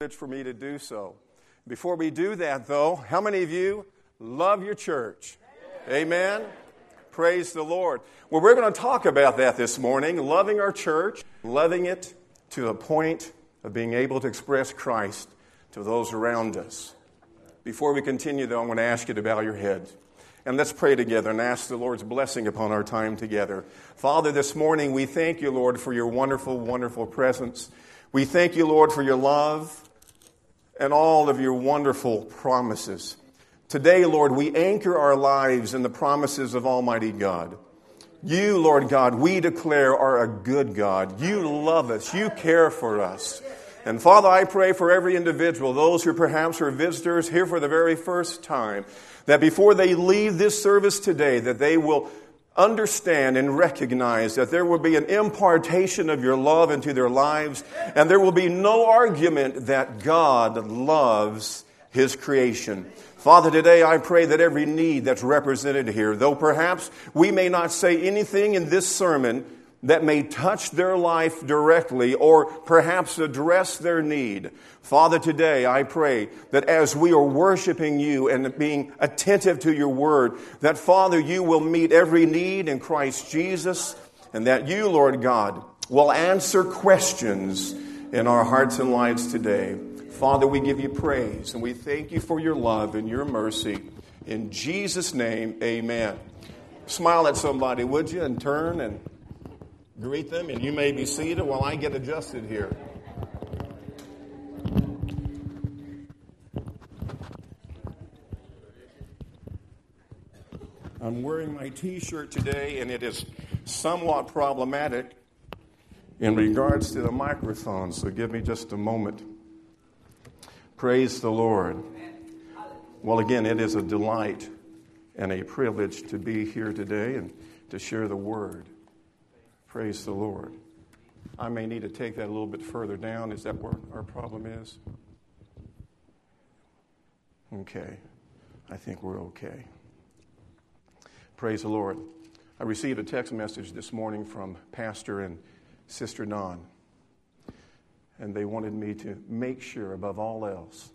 privilege for me to do so. Before we do that, though, how many of you love your church? Amen. Praise the Lord. Well, we're going to talk about that this morning loving our church, loving it to the point of being able to express Christ to those around us. Before we continue, though, I'm going to ask you to bow your head. And let's pray together and ask the Lord's blessing upon our time together. Father, this morning we thank you, Lord, for your wonderful, wonderful presence. We thank you, Lord, for your love and all of your wonderful promises. Today, Lord, we anchor our lives in the promises of Almighty God. You, Lord God, we declare are a good God. You love us. You care for us. And Father, I pray for every individual, those who perhaps are visitors here for the very first time, that before they leave this service today, that they will understand and recognize that there will be an impartation of your love into their lives, and there will be no argument that God loves His creation. Father, today I pray that every need that's represented here, though perhaps we may not say anything in this sermon that may touch their life directly or perhaps address their need. Father, today I pray that as we are worshiping you and being attentive to your word, that Father, you will meet every need in Christ Jesus and that you, Lord God, will answer questions in our hearts and lives today. Father, we give you praise and we thank you for your love and your mercy. In Jesus' name, amen. Smile at somebody, would you, and turn and greet them, and you may be seated while I get adjusted here. I'm wearing my t shirt today, and it is somewhat problematic in regards to the microphone, so give me just a moment. Praise the Lord. Well, again, it is a delight and a privilege to be here today and to share the word. Praise the Lord. I may need to take that a little bit further down. Is that where our problem is? Okay. I think we're okay. Praise the Lord. I received a text message this morning from Pastor and Sister Don, and they wanted me to make sure, above all else,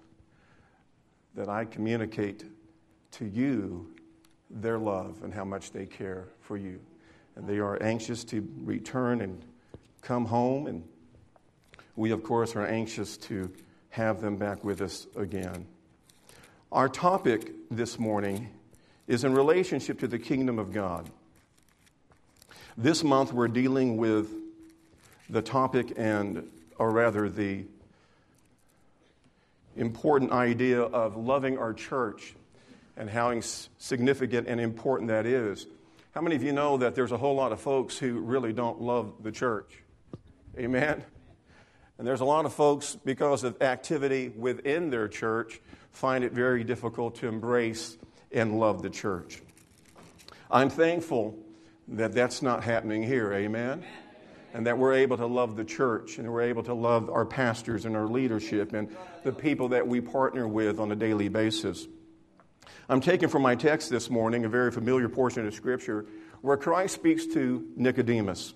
that I communicate to you their love and how much they care for you and they are anxious to return and come home. And we, of course, are anxious to have them back with us again. Our topic this morning is in relationship to the kingdom of God. This month, we're dealing with the topic and, or rather, the important idea of loving our church and how significant and important that is. How many of you know that there's a whole lot of folks who really don't love the church? Amen? And there's a lot of folks, because of activity within their church, find it very difficult to embrace and love the church. I'm thankful that that's not happening here. Amen? And that we're able to love the church and we're able to love our pastors and our leadership and the people that we partner with on a daily basis. I'm taking from my text this morning a very familiar portion of Scripture where Christ speaks to Nicodemus.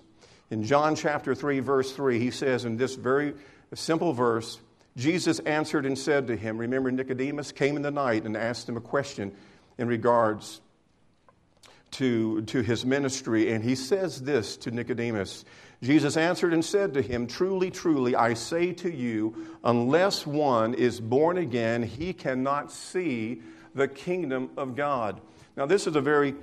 In John chapter 3, verse 3, he says in this very simple verse, Jesus answered and said to him, Remember, Nicodemus came in the night and asked him a question in regards to, to his ministry. And he says this to Nicodemus Jesus answered and said to him, Truly, truly, I say to you, unless one is born again, he cannot see the kingdom of God. Now, this is a very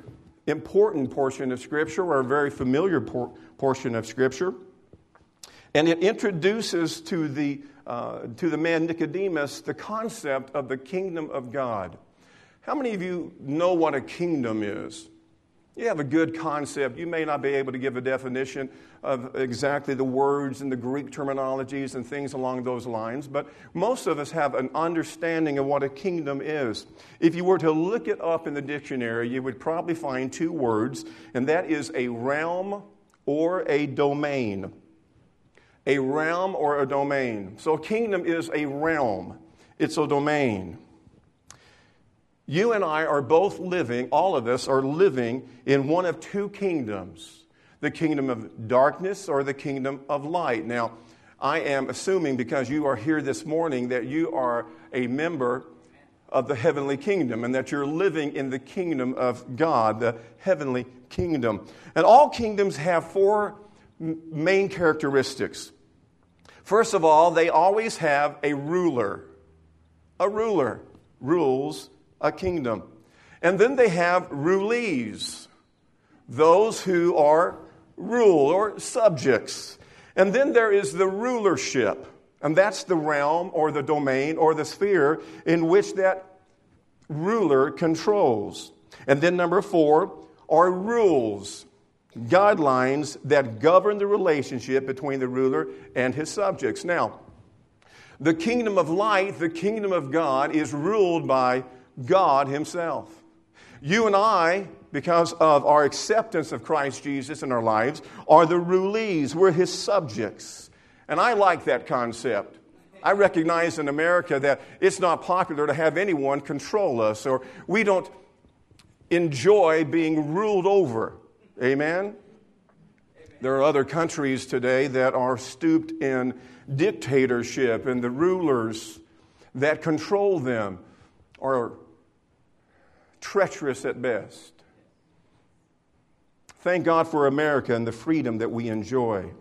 important portion of Scripture, or a very familiar por- portion of Scripture. And it introduces to the, uh, to the man Nicodemus the concept of the kingdom of God. How many of you know what a kingdom is? You have a good concept. You may not be able to give a definition of exactly the words and the Greek terminologies and things along those lines, but most of us have an understanding of what a kingdom is. If you were to look it up in the dictionary, you would probably find two words, and that is a realm or a domain. A realm or a domain. So a kingdom is a realm, it's a domain. You and I are both living, all of us are living in one of two kingdoms the kingdom of darkness or the kingdom of light. Now, I am assuming because you are here this morning that you are a member of the heavenly kingdom and that you're living in the kingdom of God, the heavenly kingdom. And all kingdoms have four main characteristics. First of all, they always have a ruler. A ruler rules a kingdom. And then they have rulees, those who are ruled or subjects. And then there is the rulership, and that's the realm or the domain or the sphere in which that ruler controls. And then number four are rules, guidelines that govern the relationship between the ruler and his subjects. Now, the kingdom of light, the kingdom of God, is ruled by God Himself. You and I, because of our acceptance of Christ Jesus in our lives, are the rulees. We're His subjects. And I like that concept. I recognize in America that it's not popular to have anyone control us, or we don't enjoy being ruled over. Amen? There are other countries today that are stooped in dictatorship, and the rulers that control them are treacherous at best. Thank God for America and the freedom that we enjoy.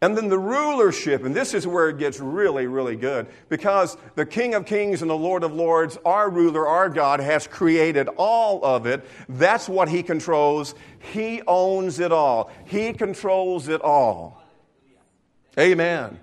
And then the rulership, and this is where it gets really, really good, because the King of Kings and the Lord of Lords, our ruler, our God, has created all of it. That's what He controls. He owns it all, He controls it all. Amen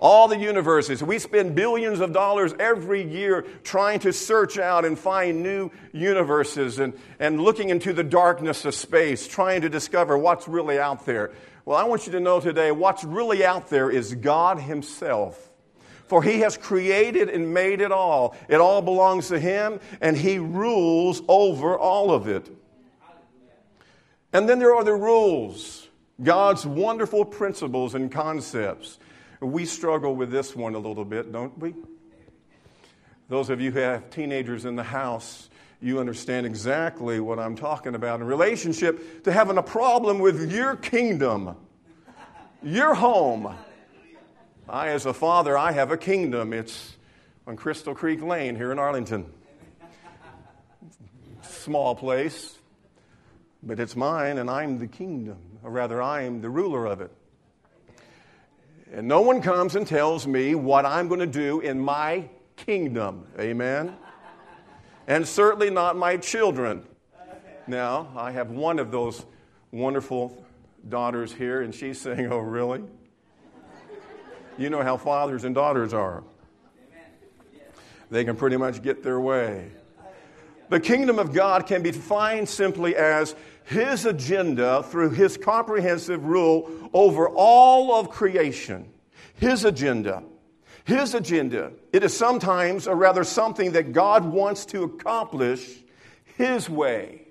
all the universes. We spend billions of dollars every year trying to search out and find new universes and, and looking into the darkness of space, trying to discover what's really out there. Well, I want you to know today what's really out there is God Himself. For He has created and made it all. It all belongs to Him, and He rules over all of it. And then there are the rules, God's wonderful principles and concepts. We struggle with this one a little bit, don't we? Those of you who have teenagers in the house, you understand exactly what I'm talking about in relationship to having a problem with your kingdom, your home. I, as a father, I have a kingdom. It's on Crystal Creek Lane here in Arlington. Small place, but it's mine, and I'm the kingdom, or rather, I'm the ruler of it. And no one comes and tells me what I'm going to do in my kingdom. Amen? And certainly not my children. Now, I have one of those wonderful daughters here, and she's saying, Oh, really? You know how fathers and daughters are. They can pretty much get their way. The kingdom of God can be defined simply as his agenda through his comprehensive rule over all of creation. His agenda. His agenda. It is sometimes, or rather, something that God wants to accomplish his way.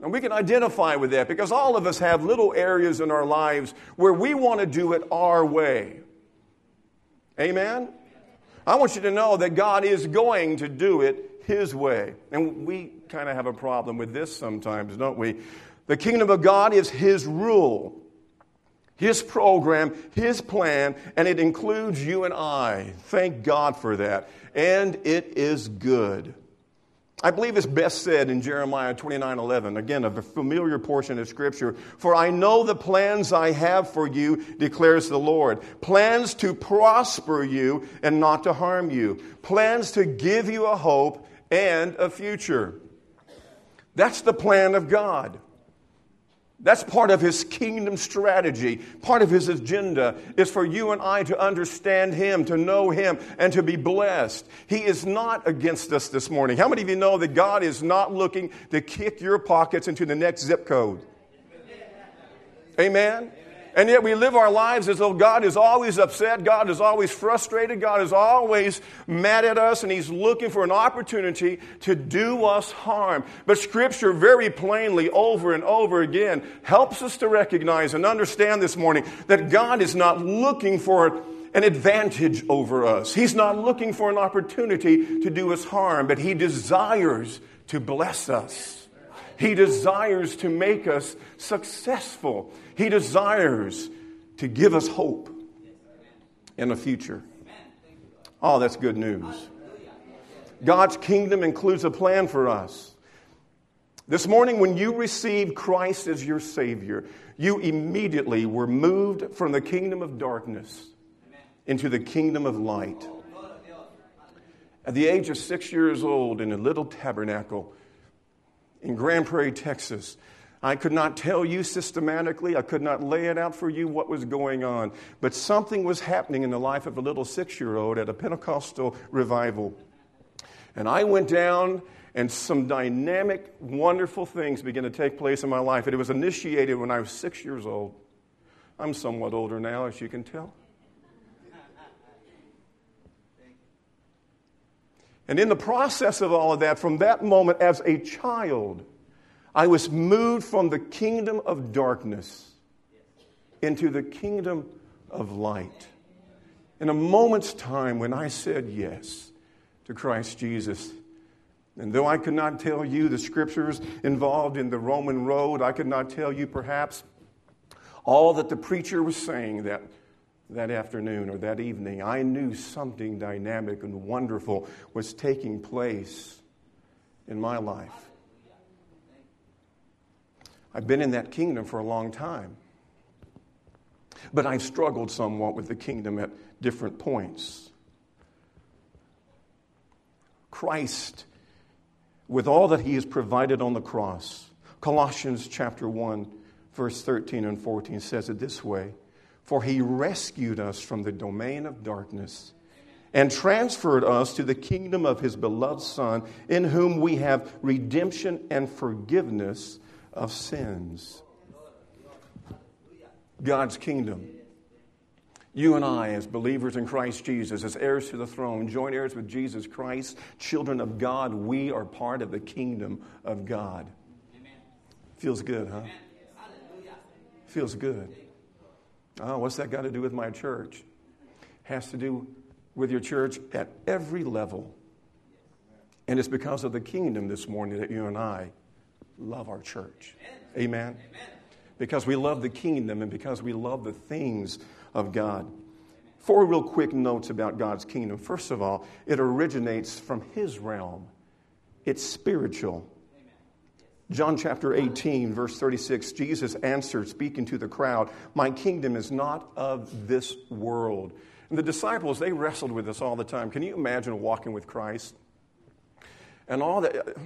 And we can identify with that because all of us have little areas in our lives where we want to do it our way. Amen? I want you to know that God is going to do it his way. And we kind of have a problem with this sometimes, don't we? The kingdom of God is His rule, His program, His plan, and it includes you and I. Thank God for that. And it is good. I believe it's best said in Jeremiah 29 11. Again, a familiar portion of Scripture. For I know the plans I have for you, declares the Lord. Plans to prosper you and not to harm you. Plans to give you a hope and a future. That's the plan of God. That's part of his kingdom strategy. Part of his agenda is for you and I to understand him, to know him, and to be blessed. He is not against us this morning. How many of you know that God is not looking to kick your pockets into the next zip code? Amen? And yet we live our lives as though God is always upset, God is always frustrated, God is always mad at us, and He's looking for an opportunity to do us harm. But Scripture very plainly, over and over again, helps us to recognize and understand this morning that God is not looking for an advantage over us. He's not looking for an opportunity to do us harm, but He desires to bless us. He desires to make us successful. He desires to give us hope. in a future. Oh, that's good news. God's kingdom includes a plan for us. This morning, when you received Christ as your Savior, you immediately were moved from the kingdom of darkness into the kingdom of light. At the age of six years old, in a little tabernacle in Grand Prairie, Texas, I could not tell you systematically, I could not lay it out for you what was going on, but something was happening in the life of a little six year old at a Pentecostal revival. And I went down and some dynamic, wonderful things began to take place in my life. And it was initiated when I was six years old. I'm somewhat older now, as you can tell. And in the process of all of that, from that moment as a child, I was moved from the kingdom of darkness into the kingdom of light. In a moment's time, when I said yes to Christ Jesus, and though I could not tell you the scriptures involved in the Roman road, I could not tell you perhaps all that the preacher was saying that, that afternoon or that evening. I knew something dynamic and wonderful was taking place in my life. I've been in that kingdom for a long time. But I've struggled somewhat with the kingdom at different points. Christ with all that he has provided on the cross. Colossians chapter 1 verse 13 and 14 says it this way, for he rescued us from the domain of darkness and transferred us to the kingdom of his beloved son in whom we have redemption and forgiveness of sins. God's kingdom you and I, as believers in Christ Jesus, as heirs to the throne, joint heirs with Jesus Christ, children of God, we are part of the kingdom of God. Feels good, huh? Feels good. Oh, what's that got to do with my church? Has to do with your church at every level. And it's because of the kingdom this morning that you and I love our church. Amen. Amen. Because we love the kingdom and because we love the things of God. Four real quick notes about God's kingdom. First of all, it originates from His realm, it's spiritual. John chapter 18, verse 36, Jesus answered, speaking to the crowd, My kingdom is not of this world. And the disciples, they wrestled with this all the time. Can you imagine walking with Christ? And all that,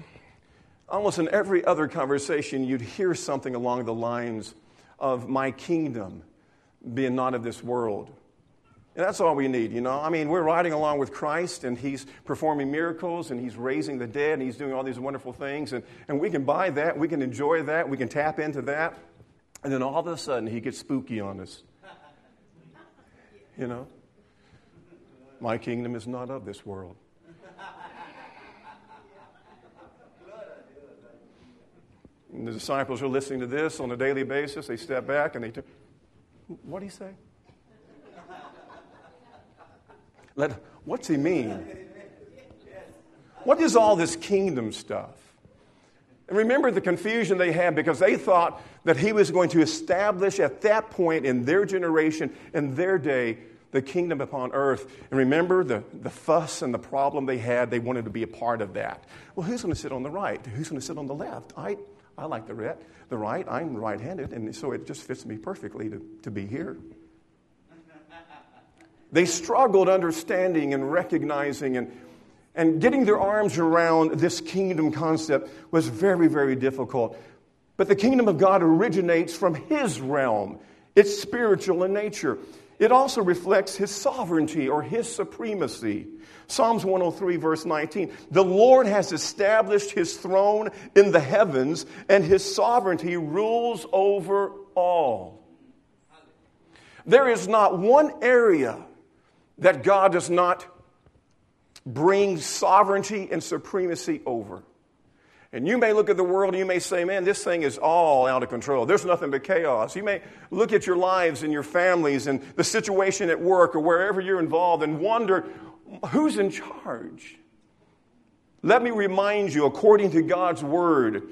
almost in every other conversation, you'd hear something along the lines of, My kingdom being not of this world. And that's all we need, you know. I mean, we're riding along with Christ, and He's performing miracles, and He's raising the dead, and He's doing all these wonderful things. And, and we can buy that, we can enjoy that, we can tap into that. And then all of a sudden, He gets spooky on us. You know? My kingdom is not of this world. And the disciples are listening to this on a daily basis. They step back and they. What do you say? Let, what's he mean? What is all this kingdom stuff? And remember the confusion they had because they thought that he was going to establish at that point in their generation, in their day, the kingdom upon earth. And remember the, the fuss and the problem they had? They wanted to be a part of that. Well, who's going to sit on the right? Who's going to sit on the left? I, I like the red, the right. I'm right handed, and so it just fits me perfectly to, to be here. They struggled understanding and recognizing and, and getting their arms around this kingdom concept was very, very difficult. But the kingdom of God originates from His realm, it's spiritual in nature. It also reflects His sovereignty or His supremacy. Psalms 103, verse 19. The Lord has established his throne in the heavens, and his sovereignty rules over all. There is not one area that God does not bring sovereignty and supremacy over. And you may look at the world and you may say, man, this thing is all out of control. There's nothing but chaos. You may look at your lives and your families and the situation at work or wherever you're involved and wonder, who's in charge? Let me remind you, according to God's word,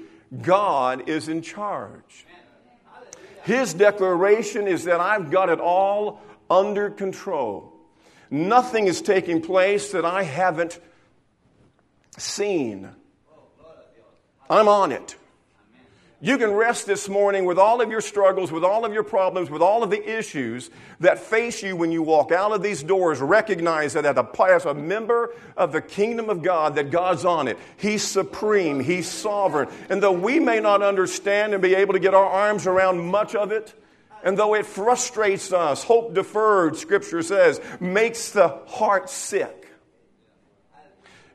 God is in charge. His declaration is that I've got it all under control. Nothing is taking place that I haven't seen. I'm on it. You can rest this morning with all of your struggles, with all of your problems, with all of the issues that face you when you walk out of these doors. Recognize that as a member of the kingdom of God, that God's on it. He's supreme, He's sovereign. And though we may not understand and be able to get our arms around much of it, and though it frustrates us, hope deferred, Scripture says, makes the heart sick.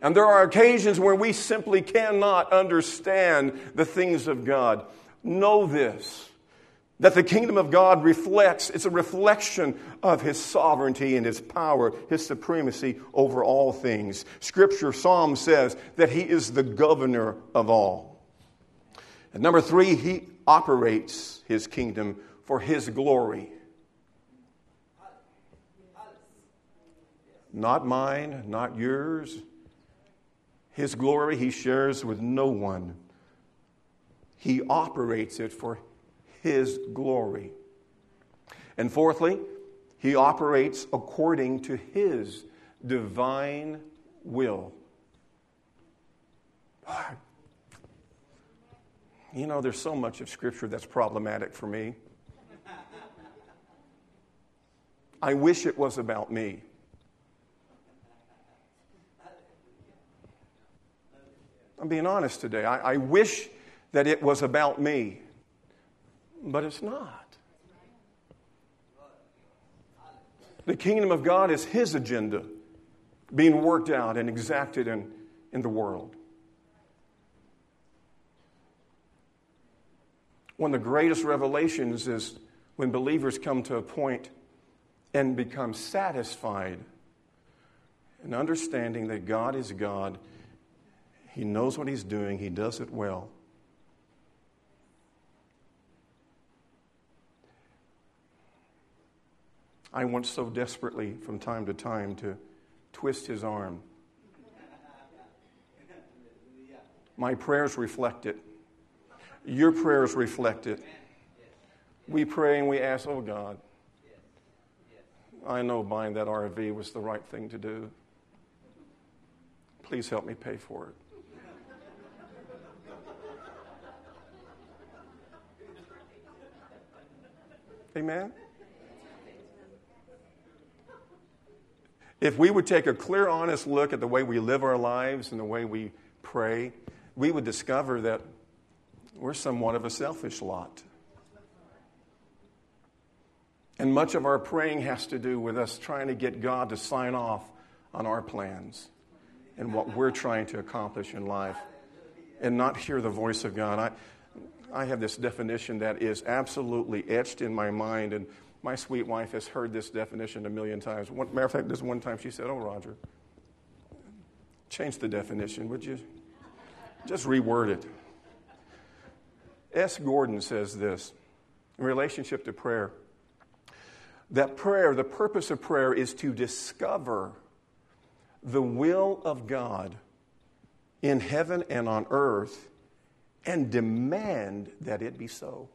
And there are occasions where we simply cannot understand the things of God. Know this that the kingdom of God reflects, it's a reflection of his sovereignty and his power, his supremacy over all things. Scripture, Psalm says that he is the governor of all. And number three, he operates his kingdom for his glory. Not mine, not yours, his glory he shares with no one. He operates it for His glory. And fourthly, He operates according to His divine will. You know, there's so much of Scripture that's problematic for me. I wish it was about me. I'm being honest today. I, I wish that it was about me, but it's not. The kingdom of God is His agenda being worked out and exacted in, in the world. One of the greatest revelations is when believers come to a point and become satisfied in understanding that God is God he knows what he's doing, he does it well. I want so desperately from time to time to twist his arm. My prayers reflect it. Your prayers reflect it. We pray and we ask, oh God, I know buying that RV was the right thing to do. Please help me pay for it. Amen? If we would take a clear, honest look at the way we live our lives and the way we pray, we would discover that we're somewhat of a selfish lot. And much of our praying has to do with us trying to get God to sign off on our plans and what we're trying to accomplish in life and not hear the voice of God. I, I have this definition that is absolutely etched in my mind, and my sweet wife has heard this definition a million times. One, matter of fact, this one time she said, Oh, Roger, change the definition, would you? Just reword it. S. Gordon says this in relationship to prayer that prayer, the purpose of prayer is to discover the will of God in heaven and on earth and demand that it be so.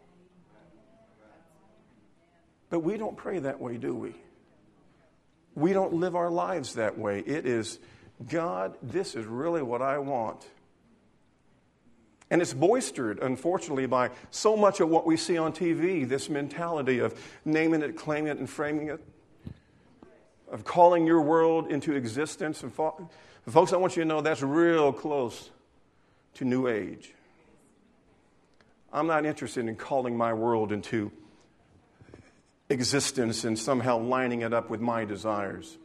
But we don't pray that way, do we? We don't live our lives that way. It is, God, this is really what I want. And it's boistered, unfortunately, by so much of what we see on TV this mentality of naming it, claiming it, and framing it, of calling your world into existence. And folks, I want you to know that's real close to New Age. I'm not interested in calling my world into existence and somehow lining it up with my desires.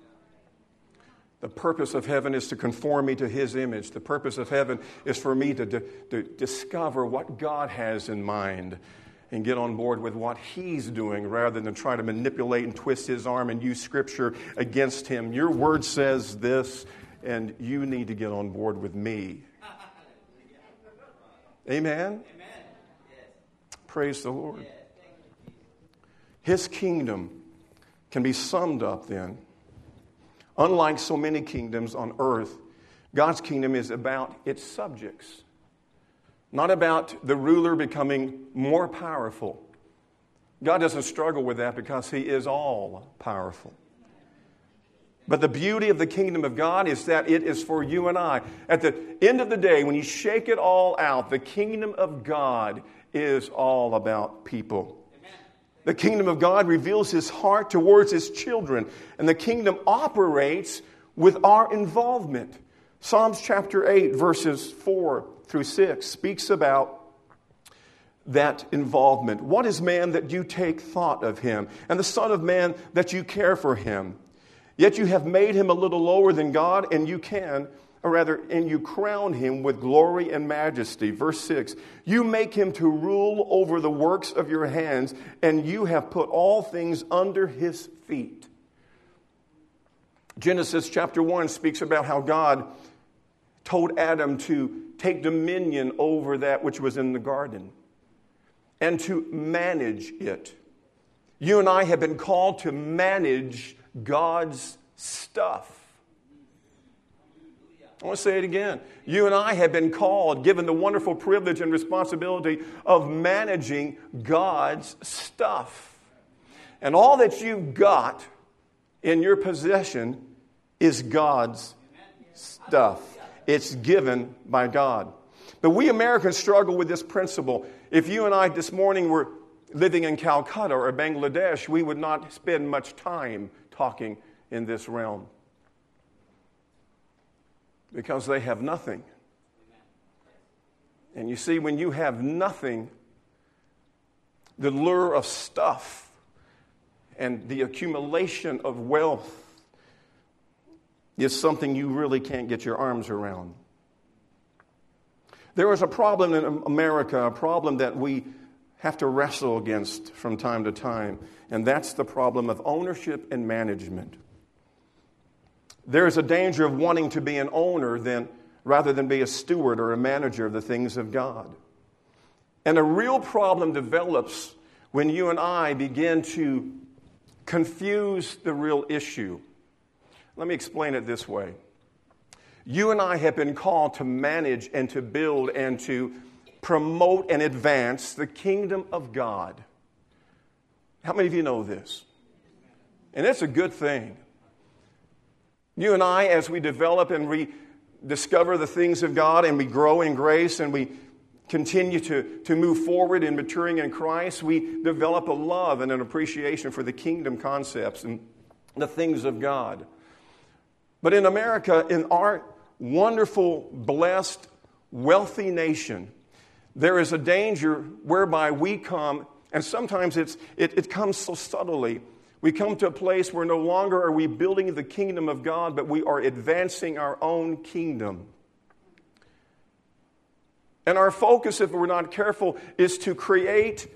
The purpose of heaven is to conform me to His image. The purpose of heaven is for me to, to, to, discover what God has in mind and get on board with what He's doing rather than try to manipulate and twist His arm and use Scripture against Him. Your word says this, and you need to get on board with me. Amen? Praise the Lord. His kingdom can be summed up then. Unlike so many kingdoms on earth, God's kingdom is about its subjects, not about the ruler becoming more powerful. God doesn't struggle with that because He is all powerful. But the beauty of the kingdom of God is that it is for you and I. At the end of the day, when you shake it all out, the kingdom of God is all about people. The kingdom of God reveals his heart towards his children, and the kingdom operates with our involvement. Psalms chapter 8, verses 4 through 6 speaks about that involvement. What is man that you take thought of him, and the Son of Man that you care for him? Yet you have made him a little lower than God, and you can, or rather, and you crown him with glory and majesty. Verse 6 You make him to rule over the works of your hands, and you have put all things under his feet. Genesis chapter 1 speaks about how God told Adam to take dominion over that which was in the garden and to manage it. You and I have been called to manage God's stuff. I want to say it again. You and I have been called, given the wonderful privilege and responsibility of managing God's stuff. And all that you've got in your possession is God's stuff. It's given by God. But we Americans struggle with this principle. If you and I this morning were living in Calcutta or Bangladesh, we would not spend much time talking in this realm because they have nothing. And you see, when you have nothing, the lure of stuff and the accumulation of wealth is something you really can't get your arms around. There is a problem in America, a problem that we have to wrestle against from time to time, and that's the problem of ownership and management. There is a danger of wanting to be an owner than, rather than be a steward or a manager of the things of God. And a real problem develops when you and I begin to confuse the real issue. Let me explain it this way. You and I have been called to manage and to build and to promote and advance the kingdom of God. How many of you know this? And it's a good thing. You and I, as we develop and rediscover the things of God and we grow in grace and we continue to, to move forward in maturing in Christ, we develop a love and an appreciation for the kingdom concepts and the things of God. But in America, in our wonderful, blessed, wealthy nation, there is a danger whereby we come, and sometimes it's, it, it comes so subtly. We come to a place where no longer are we building the kingdom of God, but we are advancing our own kingdom. And our focus, if we're not careful, is to create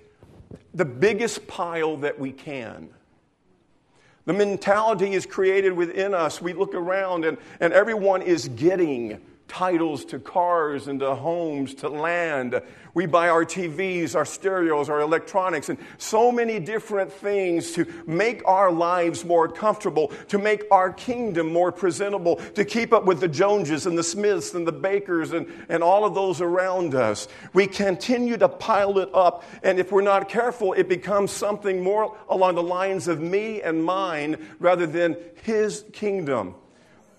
the biggest pile that we can. The mentality is created within us. We look around and, and everyone is getting titles to cars and to homes, to land. We buy our TVs, our stereos, our electronics, and so many different things to make our lives more comfortable, to make our kingdom more presentable, to keep up with the Joneses and the Smiths and the Bakers and, and all of those around us. We continue to pile it up, and if we're not careful, it becomes something more along the lines of me and mine rather than His kingdom.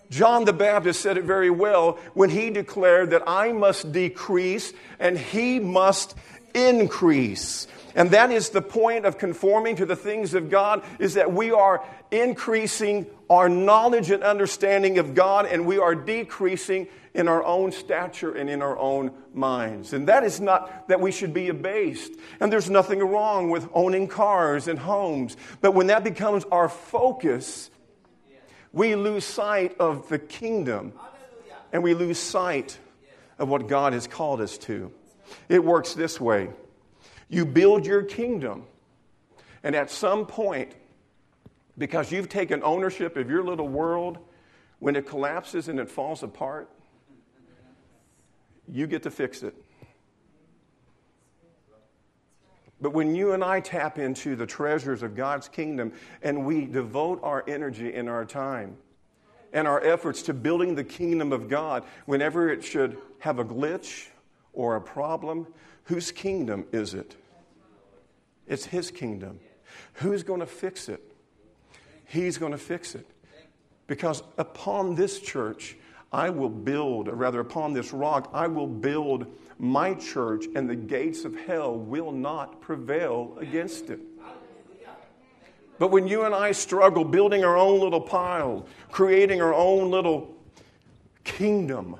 John the Baptist said it very well when he declared that I must decrease and he must increase. And that is the point of conforming to the things of God is that we are increasing our knowledge and understanding of God and we are decreasing in our own stature and in our own minds. And that is not that we should be abased. And there's nothing wrong with owning cars and homes. But when that becomes our focus, we lose sight of the kingdom and we lose sight of what God has called us to. It works this way you build your kingdom, and at some point, because you've taken ownership of your little world, when it collapses and it falls apart, you get to fix it. But when you and I tap into the treasures of God's kingdom and we devote our energy and our time and our efforts to building the kingdom of God, whenever it should have a glitch or a problem, whose kingdom is it? It's His kingdom. Who's going to fix it? He's going to fix it. Because upon this church, I will build, or rather, upon this rock, I will build my church, and the gates of hell will not prevail against it. But when you and I struggle building our own little pile, creating our own little kingdom,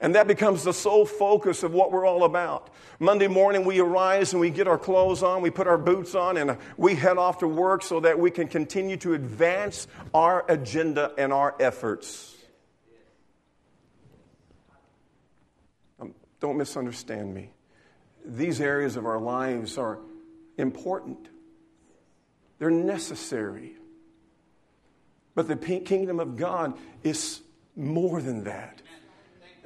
and that becomes the sole focus of what we're all about. Monday morning, we arise and we get our clothes on, we put our boots on, and we head off to work so that we can continue to advance our agenda and our efforts. Don't misunderstand me. These areas of our lives are important, they're necessary. But the kingdom of God is more than that.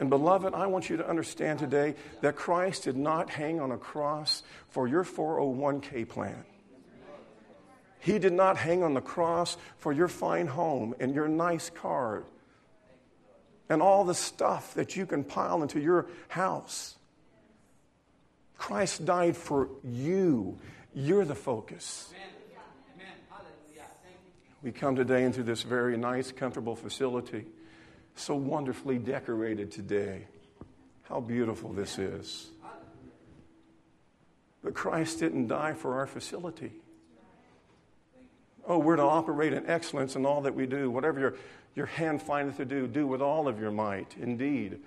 And beloved, I want you to understand today that Christ did not hang on a cross for your 401k plan. He did not hang on the cross for your fine home and your nice car and all the stuff that you can pile into your house. Christ died for you. You're the focus. We come today into this very nice, comfortable facility so wonderfully decorated today. How beautiful this is. But Christ didn't die for our facility. Oh, we're to operate in excellence in all that we do. Whatever your, your hand findeth to do, do with all of your might, indeed.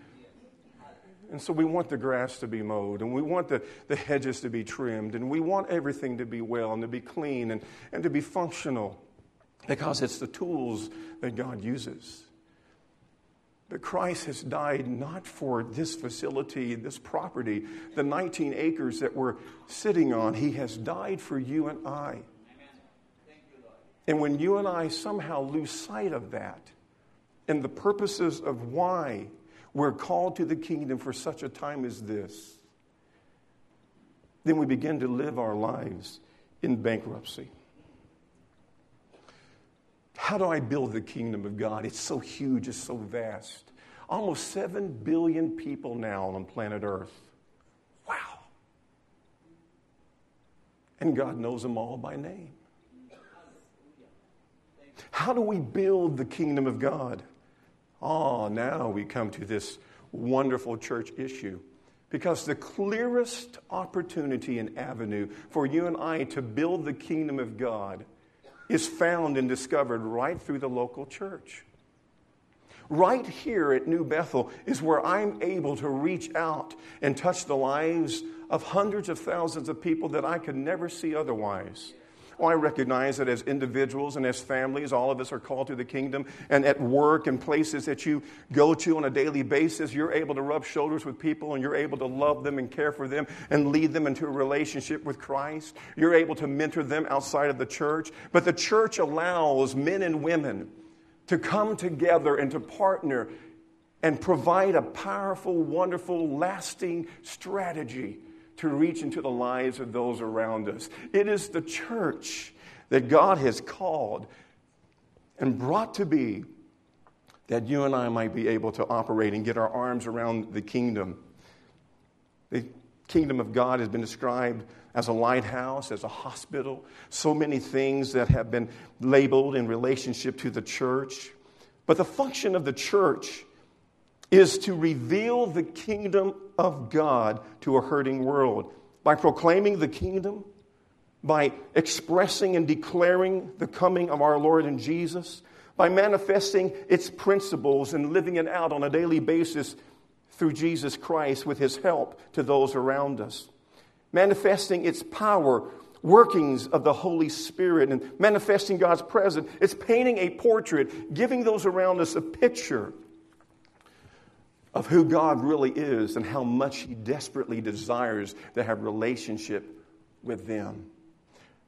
And so we want the grass to be mowed, and we want the, the hedges to be trimmed, and we want everything to be well and to be clean and, and to be functional because it's the tools that God uses. But Christ has died not for this facility, this property, the 19 acres that we're sitting on. He has died for you and I. And when you and I somehow lose sight of that and the purposes of why we're called to the kingdom for such a time as this, then we begin to live our lives in bankruptcy. How do I build the kingdom of God? It's so huge, it's so vast. Almost 7 billion people now on planet Earth. Wow. And God knows them all by name. How do we build the kingdom of God? Oh, now we come to this wonderful church issue. Because the clearest opportunity and avenue for you and I to build the kingdom of God is found and discovered right through the local church. Right here at New Bethel is where I'm able to reach out and touch the lives of hundreds of thousands of people that I could never see otherwise. Well, I recognize that as individuals and as families, all of us are called to the kingdom. And at work and places that you go to on a daily basis, you're able to rub shoulders with people and you're able to love them and care for them and lead them into a relationship with Christ. You're able to mentor them outside of the church. But the church allows men and women to come together and to partner and provide a powerful, wonderful, lasting strategy to reach into the lives of those around us. It is the church that God has called and brought to be that you and I might be able to operate and get our arms around the kingdom. The kingdom of God has been described as a lighthouse, as a hospital, so many things that have been labeled in relationship to the church. But the function of the church is to reveal the kingdom of God to a hurting world by proclaiming the kingdom, by expressing and declaring the coming of our Lord and Jesus, by manifesting its principles and living it out on a daily basis through Jesus Christ with his help to those around us manifesting its power, workings of the Holy Spirit, and manifesting God's presence. It's painting a portrait, giving those around us a picture of who God really is and how much He desperately desires to have relationship with them.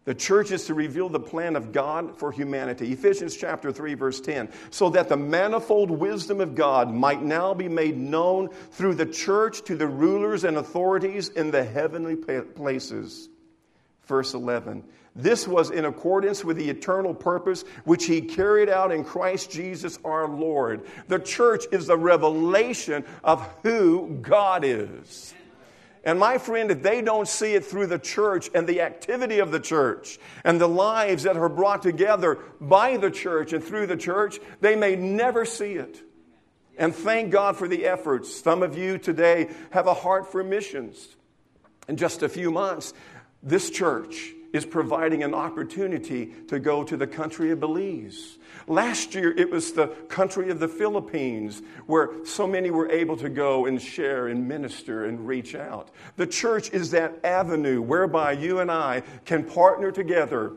The church is to reveal the plan of God for humanity. Ephesians chapter 3 verse 10. So that the manifold wisdom of God might now be made known through the church to the rulers and authorities in the heavenly places. Verse 11. This was in accordance with the eternal purpose which he carried out in Christ Jesus our Lord. The church is the revelation of who God is. And my friend, if they don't see it through the church and the activity of the church and the lives that are brought together by the church and through the church, they may never see it. And thank God for the efforts. Some of you today have a heart for missions. In just a few months, this church is providing an opportunity to go to the country of Belize. Last year, it was the country of the Philippines where so many were able to go and share and minister and reach out. The church is that avenue whereby you and I can partner together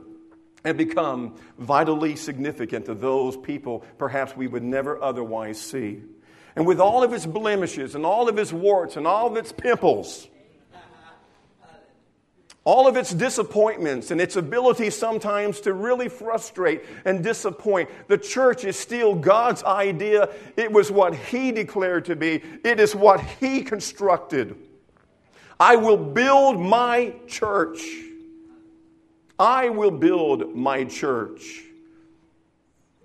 and become vitally significant to those people perhaps we would never otherwise see. And with all of its blemishes and all of its warts and all of its pimples, all of its disappointments and its ability sometimes to really frustrate and disappoint. The church is still God's idea. It was what He declared to be, it is what He constructed. I will build my church. I will build my church.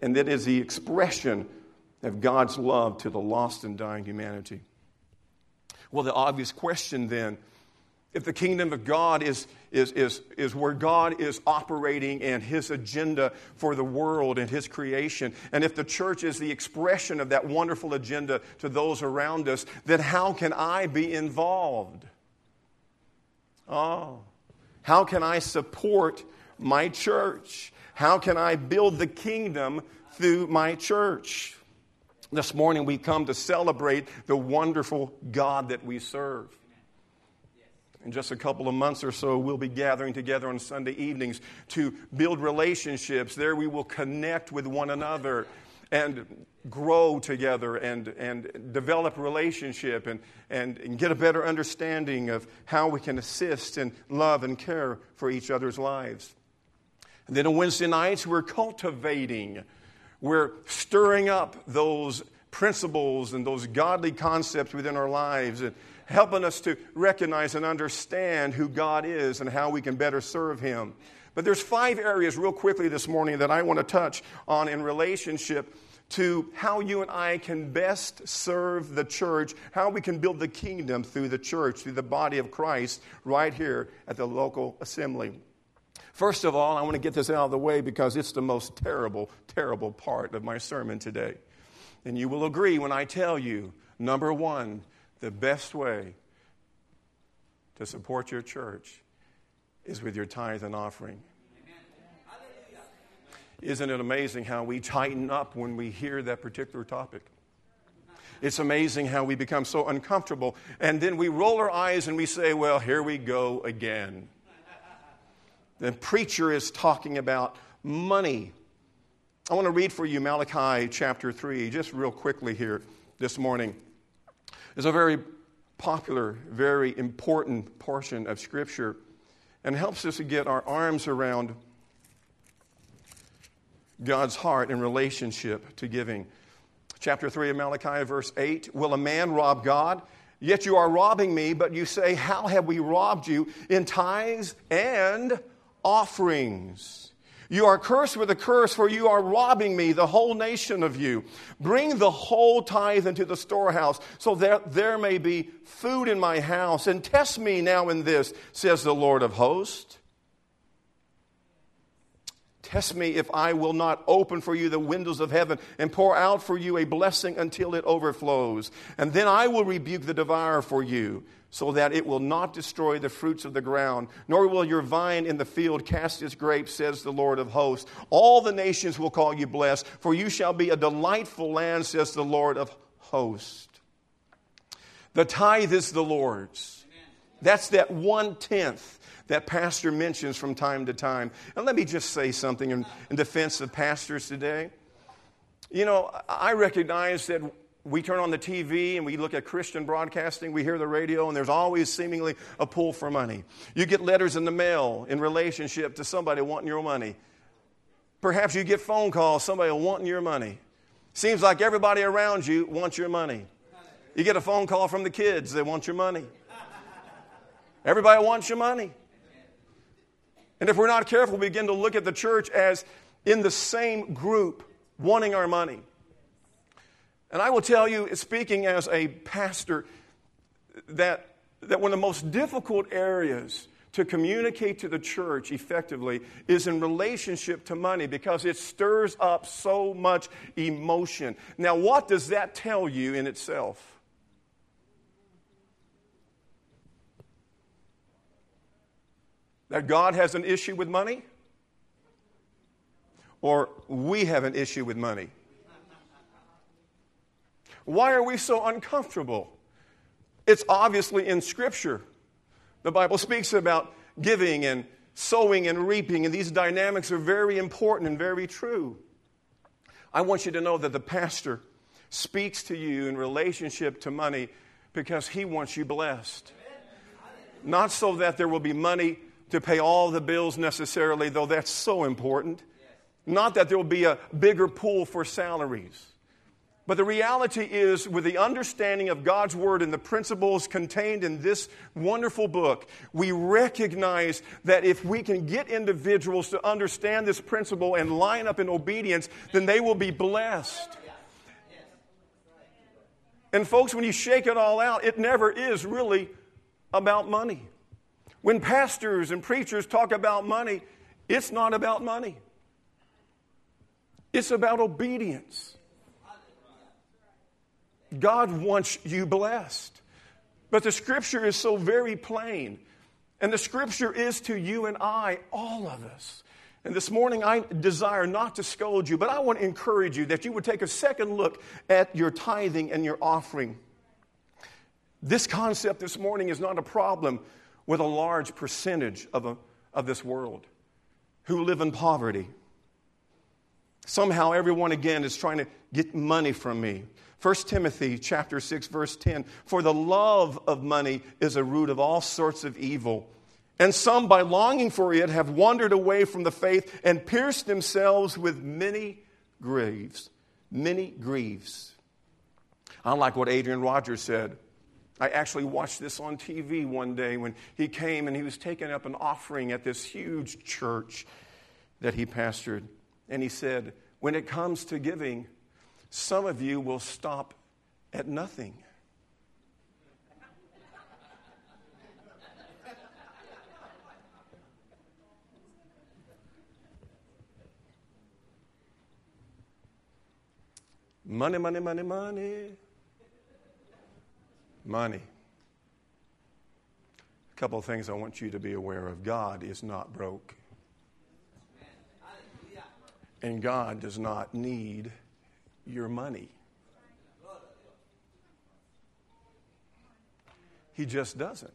And that is the expression of God's love to the lost and dying humanity. Well, the obvious question then if the kingdom of God is, is, is, is where God is operating and his agenda for the world and his creation, and if the church is the expression of that wonderful agenda to those around us, then how can I be involved? Oh, how can I support my church? How can I build the kingdom through my church? This morning we come to celebrate the wonderful God that we serve. In just a couple of months or so, we'll be gathering together on Sunday evenings to build relationships. There we will connect with one another and grow together and, and develop relationship and, and, and get a better understanding of how we can assist and love and care for each other's lives. And then on Wednesday nights, we're cultivating, we're stirring up those principles and those godly concepts within our lives. And, helping us to recognize and understand who God is and how we can better serve Him. But there's five areas, real quickly, this morning that I want to touch on in relationship to how you and I can best serve the church, how we can build the kingdom through the church, through the body of Christ, right here at the local assembly. First of all, I want to get this out of the way because it's the most terrible, terrible part of my sermon today. And you will agree when I tell you number one, the best way to support your church is with your tithe and offering. Isn't it amazing how we tighten up when we hear that particular topic? It's amazing how we become so uncomfortable and then we roll our eyes and we say, Well, here we go again. The preacher is talking about money. I want to read for you Malachi chapter 3, just real quickly here this morning is a very popular, very important portion of Scripture and helps us to get our arms around God's heart in relationship to giving. Chapter 3 of Malachi, verse 8 Will a man rob God? Yet you are robbing me, but you say, How have we robbed you? In tithes and offerings. You are cursed with a curse, for you are robbing me, the whole nation of you. Bring the whole tithe into the storehouse, so that there may be food in my house. And test me now in this, says the Lord of hosts. Test me if I will not open for you the windows of heaven and pour out for you a blessing until it overflows. And then I will rebuke the devourer for you so that it will not destroy the fruits of the ground, nor will your vine in the field cast its grapes, says the Lord of hosts. All the nations will call you blessed, for you shall be a delightful land, says the Lord of hosts. The tithe is the Lord's. That's that one tenth that pastor mentions from time to time. And let me just say something in, in defense of pastors today. You know, I recognize that we turn on the TV and we look at Christian broadcasting, we hear the radio, and there's always seemingly a pull for money. You get letters in the mail in relationship to somebody wanting your money. Perhaps you get phone calls, somebody wanting your money. Seems like everybody around you wants your money. You get a phone call from the kids, they want your money. Everybody wants your money. And if we're not careful, we begin to look at the church as in the same group wanting our money. And I will tell you, speaking as a pastor, that that one of the most difficult areas to communicate to the church effectively is in relationship to money because it stirs up so much emotion. Now, what does that tell you in itself? That God has an issue with money? Or we have an issue with money? Why are we so uncomfortable? It's obviously in Scripture. The Bible speaks about giving and sowing and reaping, and these dynamics are very important and very true. I want you to know that the pastor speaks to you in relationship to money because he wants you blessed. Not so that there will be money to pay all the bills necessarily, though that's so important. Not that there will be a bigger pool for salaries. But the reality is, with the understanding of God's Word and the principles contained in this wonderful book, we recognize that if we can get individuals to understand this principle and line up in obedience, then they will be blessed. And, folks, when you shake it all out, it never is really about money. When pastors and preachers talk about money, it's not about money, it's about obedience. God wants you blessed. But the scripture is so very plain. And the scripture is to you and I, all of us. And this morning, I desire not to scold you, but I want to encourage you that you would take a second look at your tithing and your offering. This concept this morning is not a problem with a large percentage of, a, of this world who live in poverty. Somehow, everyone again is trying to get money from me. 1 Timothy chapter 6 verse 10 for the love of money is a root of all sorts of evil. And some by longing for it have wandered away from the faith and pierced themselves with many graves many griefs I like what Adrian Rogers said I actually watched this on TV one day when he came and he was taking up an offering at this huge church that he pastored. And he said when it comes to giving some of you will stop at nothing. Money, money, money, money. Money. A couple of things I want you to be aware of God is not broke. And God does not need your money. He just doesn't.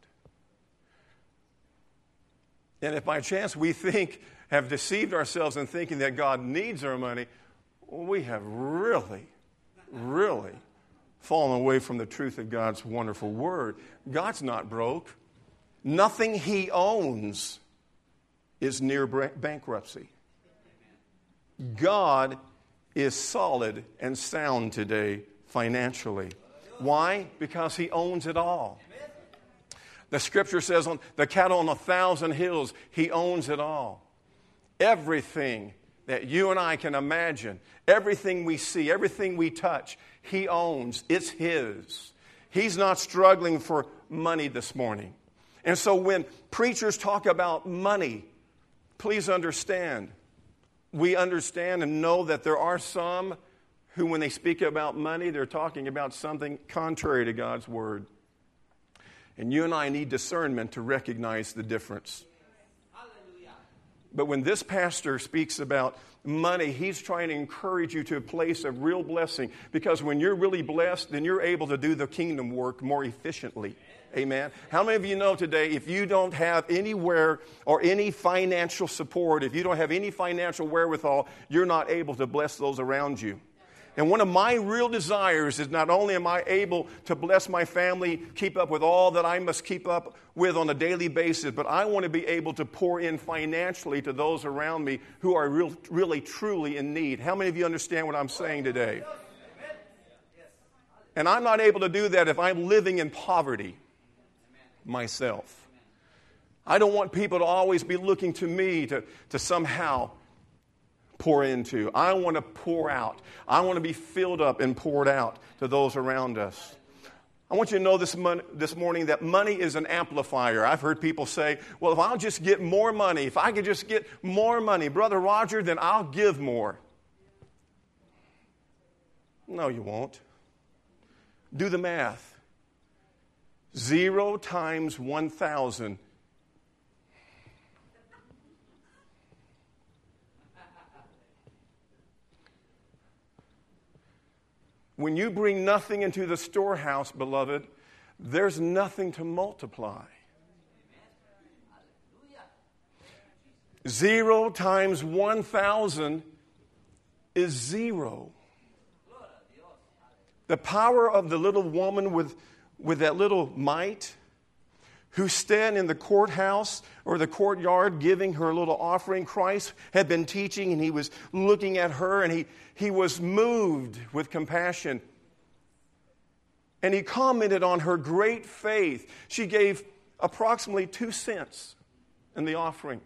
And if by chance we think, have deceived ourselves in thinking that God needs our money, we have really, really fallen away from the truth of God's wonderful word. God's not broke. Nothing he owns is near bankruptcy. God is solid and sound today financially. Why? Because he owns it all. The scripture says on the cattle on a thousand hills, he owns it all. Everything that you and I can imagine, everything we see, everything we touch, he owns. It's his. He's not struggling for money this morning. And so when preachers talk about money, please understand we understand and know that there are some who, when they speak about money, they're talking about something contrary to God's word. And you and I need discernment to recognize the difference. But when this pastor speaks about money, he's trying to encourage you to a place of real blessing because when you're really blessed, then you're able to do the kingdom work more efficiently. Amen. How many of you know today if you don't have anywhere or any financial support, if you don't have any financial wherewithal, you're not able to bless those around you? And one of my real desires is not only am I able to bless my family, keep up with all that I must keep up with on a daily basis, but I want to be able to pour in financially to those around me who are real, really, truly in need. How many of you understand what I'm saying today? And I'm not able to do that if I'm living in poverty myself. I don't want people to always be looking to me to, to somehow pour into. I want to pour out. I want to be filled up and poured out to those around us. I want you to know this, mon- this morning that money is an amplifier. I've heard people say, well, if I'll just get more money, if I could just get more money, Brother Roger, then I'll give more. No, you won't. Do the math. Zero times 1,000. When you bring nothing into the storehouse, beloved, there's nothing to multiply. Zero times 1,000 is zero. The power of the little woman with, with that little mite who stand in the courthouse or the courtyard giving her little offering. Christ had been teaching and he was looking at her and he, he was moved with compassion. And he commented on her great faith. She gave approximately two cents in the offering.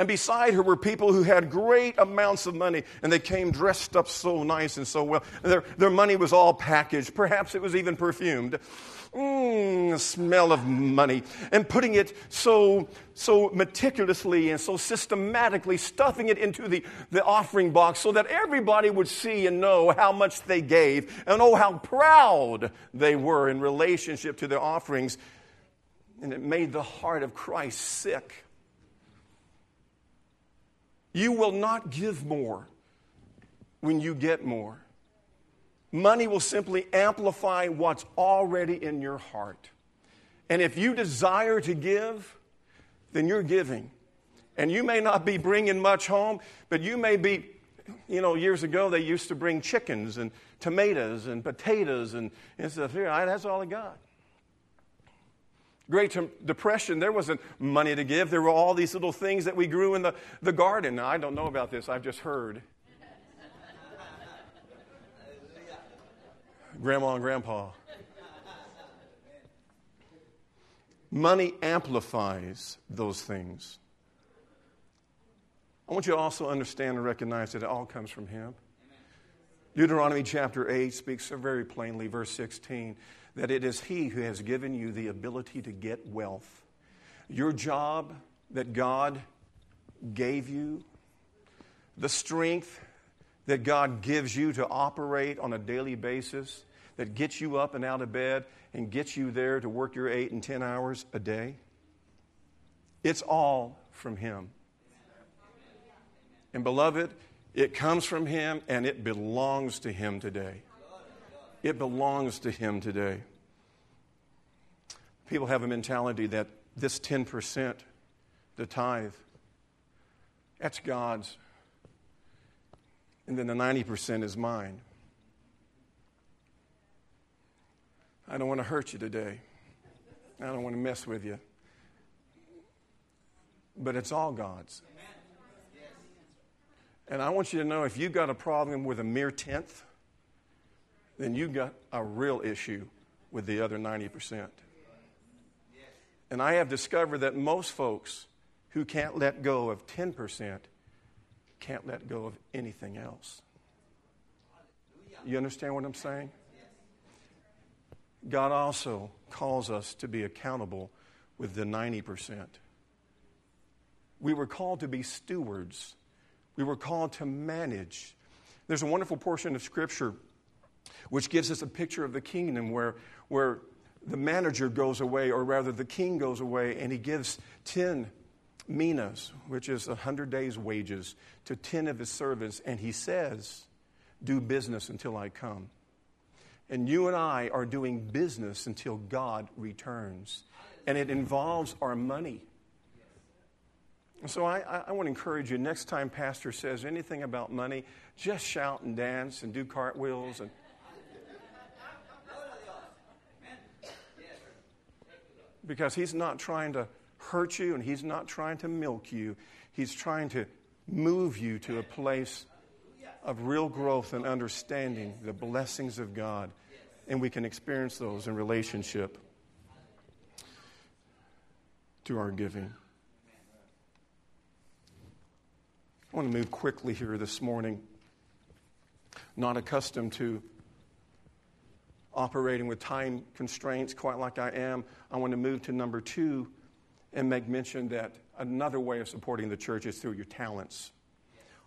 And beside her were people who had great amounts of money, and they came dressed up so nice and so well. Their, their money was all packaged. Perhaps it was even perfumed. Mmm, smell of money. And putting it so, so meticulously and so systematically, stuffing it into the, the offering box so that everybody would see and know how much they gave and oh, how proud they were in relationship to their offerings. And it made the heart of Christ sick. You will not give more when you get more. Money will simply amplify what's already in your heart. And if you desire to give, then you're giving. And you may not be bringing much home, but you may be, you know, years ago they used to bring chickens and tomatoes and potatoes and, and stuff. Here, that's all I got. Great Depression, there wasn't money to give. There were all these little things that we grew in the, the garden. Now, I don't know about this, I've just heard. Grandma and Grandpa. Money amplifies those things. I want you to also understand and recognize that it all comes from Him. Deuteronomy chapter 8 speaks very plainly, verse 16 that it is He who has given you the ability to get wealth. Your job that God gave you, the strength that God gives you to operate on a daily basis, that gets you up and out of bed and gets you there to work your eight and ten hours a day, it's all from Him. And beloved, it comes from Him and it belongs to Him today. It belongs to Him today. People have a mentality that this 10%, the tithe, that's God's. And then the 90% is mine. I don't want to hurt you today. I don't want to mess with you. But it's all God's. And I want you to know if you've got a problem with a mere tenth, then you've got a real issue with the other 90%. And I have discovered that most folks who can't let go of 10% can't let go of anything else. You understand what I'm saying? God also calls us to be accountable with the 90%. We were called to be stewards, we were called to manage. There's a wonderful portion of Scripture which gives us a picture of the kingdom where, where the manager goes away, or rather, the king goes away, and he gives 10 minas, which is 100 days' wages, to 10 of his servants, and he says, Do business until I come. And you and I are doing business until God returns. And it involves our money. So I, I, want to encourage you next time Pastor says anything about money, just shout and dance and do cartwheels and because he's not trying to hurt you and he's not trying to milk you. He's trying to move you to a place of real growth and understanding the blessings of God. And we can experience those in relationship to our giving. I want to move quickly here this morning. Not accustomed to operating with time constraints, quite like I am, I want to move to number two and make mention that another way of supporting the church is through your talents.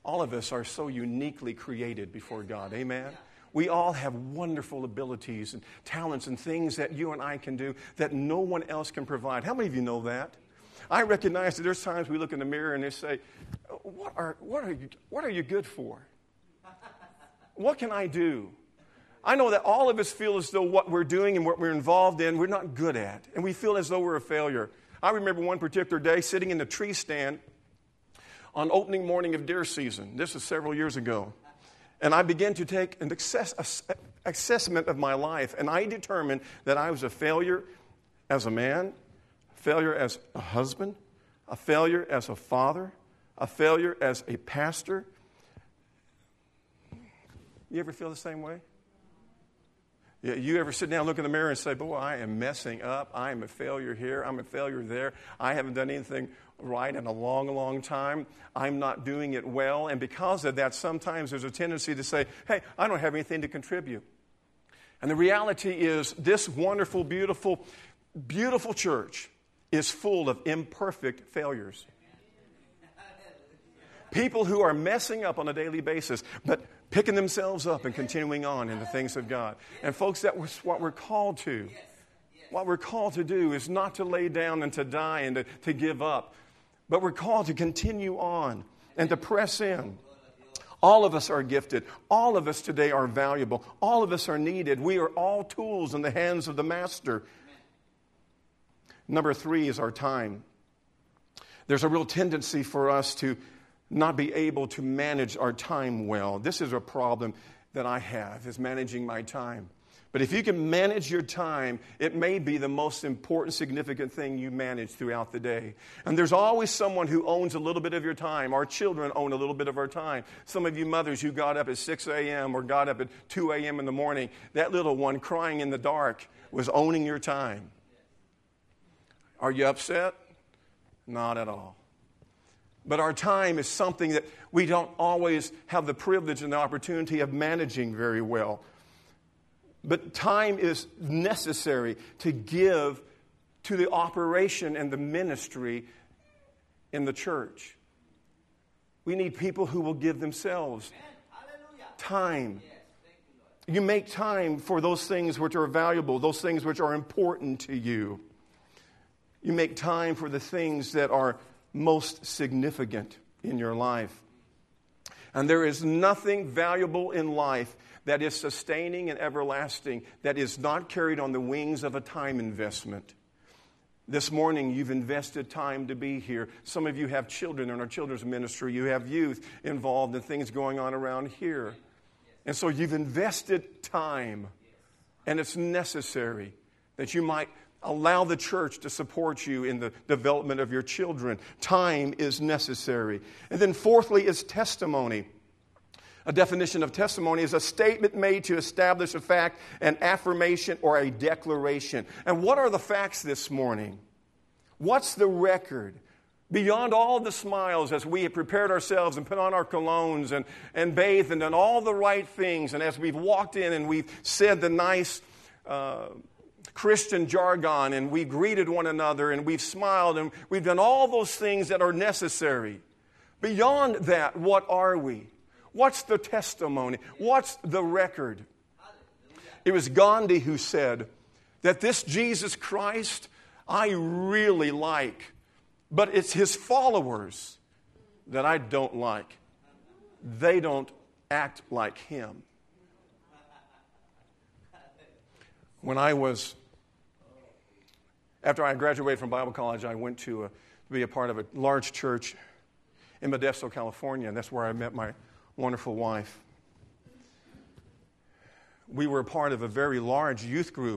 All of us are so uniquely created before God. Amen? We all have wonderful abilities and talents and things that you and I can do that no one else can provide. How many of you know that? I recognize that there's times we look in the mirror and they say, What are, what are, you, what are you good for? What can I do? I know that all of us feel as though what we're doing and what we're involved in, we're not good at. And we feel as though we're a failure. I remember one particular day sitting in the tree stand on opening morning of deer season. This was several years ago. And I began to take an assess, assessment of my life, and I determined that I was a failure as a man, a failure as a husband, a failure as a father, a failure as a pastor. You ever feel the same way? You ever sit down, look in the mirror, and say, Boy, I am messing up. I am a failure here. I'm a failure there. I haven't done anything right in a long, long time. I'm not doing it well. And because of that, sometimes there's a tendency to say, Hey, I don't have anything to contribute. And the reality is, this wonderful, beautiful, beautiful church is full of imperfect failures. People who are messing up on a daily basis, but picking themselves up and continuing on in the things of God. And, folks, that was what we're called to. What we're called to do is not to lay down and to die and to, to give up, but we're called to continue on and to press in. All of us are gifted. All of us today are valuable. All of us are needed. We are all tools in the hands of the Master. Number three is our time. There's a real tendency for us to not be able to manage our time well. This is a problem that I have, is managing my time. But if you can manage your time, it may be the most important, significant thing you manage throughout the day. And there's always someone who owns a little bit of your time. Our children own a little bit of our time. Some of you mothers who got up at 6 a.m. or got up at 2 a.m. in the morning, that little one crying in the dark was owning your time. Are you upset? Not at all. But our time is something that we don't always have the privilege and the opportunity of managing very well. But time is necessary to give to the operation and the ministry in the church. We need people who will give themselves time. You make time for those things which are valuable, those things which are important to you. You make time for the things that are most significant in your life. And there is nothing valuable in life that is sustaining and everlasting that is not carried on the wings of a time investment. This morning, you've invested time to be here. Some of you have children in our children's ministry. You have youth involved in things going on around here. And so you've invested time, and it's necessary that you might Allow the church to support you in the development of your children. Time is necessary. And then, fourthly, is testimony. A definition of testimony is a statement made to establish a fact, an affirmation, or a declaration. And what are the facts this morning? What's the record? Beyond all the smiles as we have prepared ourselves and put on our colognes and, and bathed and done all the right things, and as we've walked in and we've said the nice, uh, Christian jargon and we greeted one another and we've smiled and we've done all those things that are necessary. Beyond that, what are we? What's the testimony? What's the record? It was Gandhi who said that this Jesus Christ I really like, but it's his followers that I don't like. They don't act like him. When I was after I graduated from Bible college, I went to, a, to be a part of a large church in Modesto, California, and that's where I met my wonderful wife. We were part of a very large youth group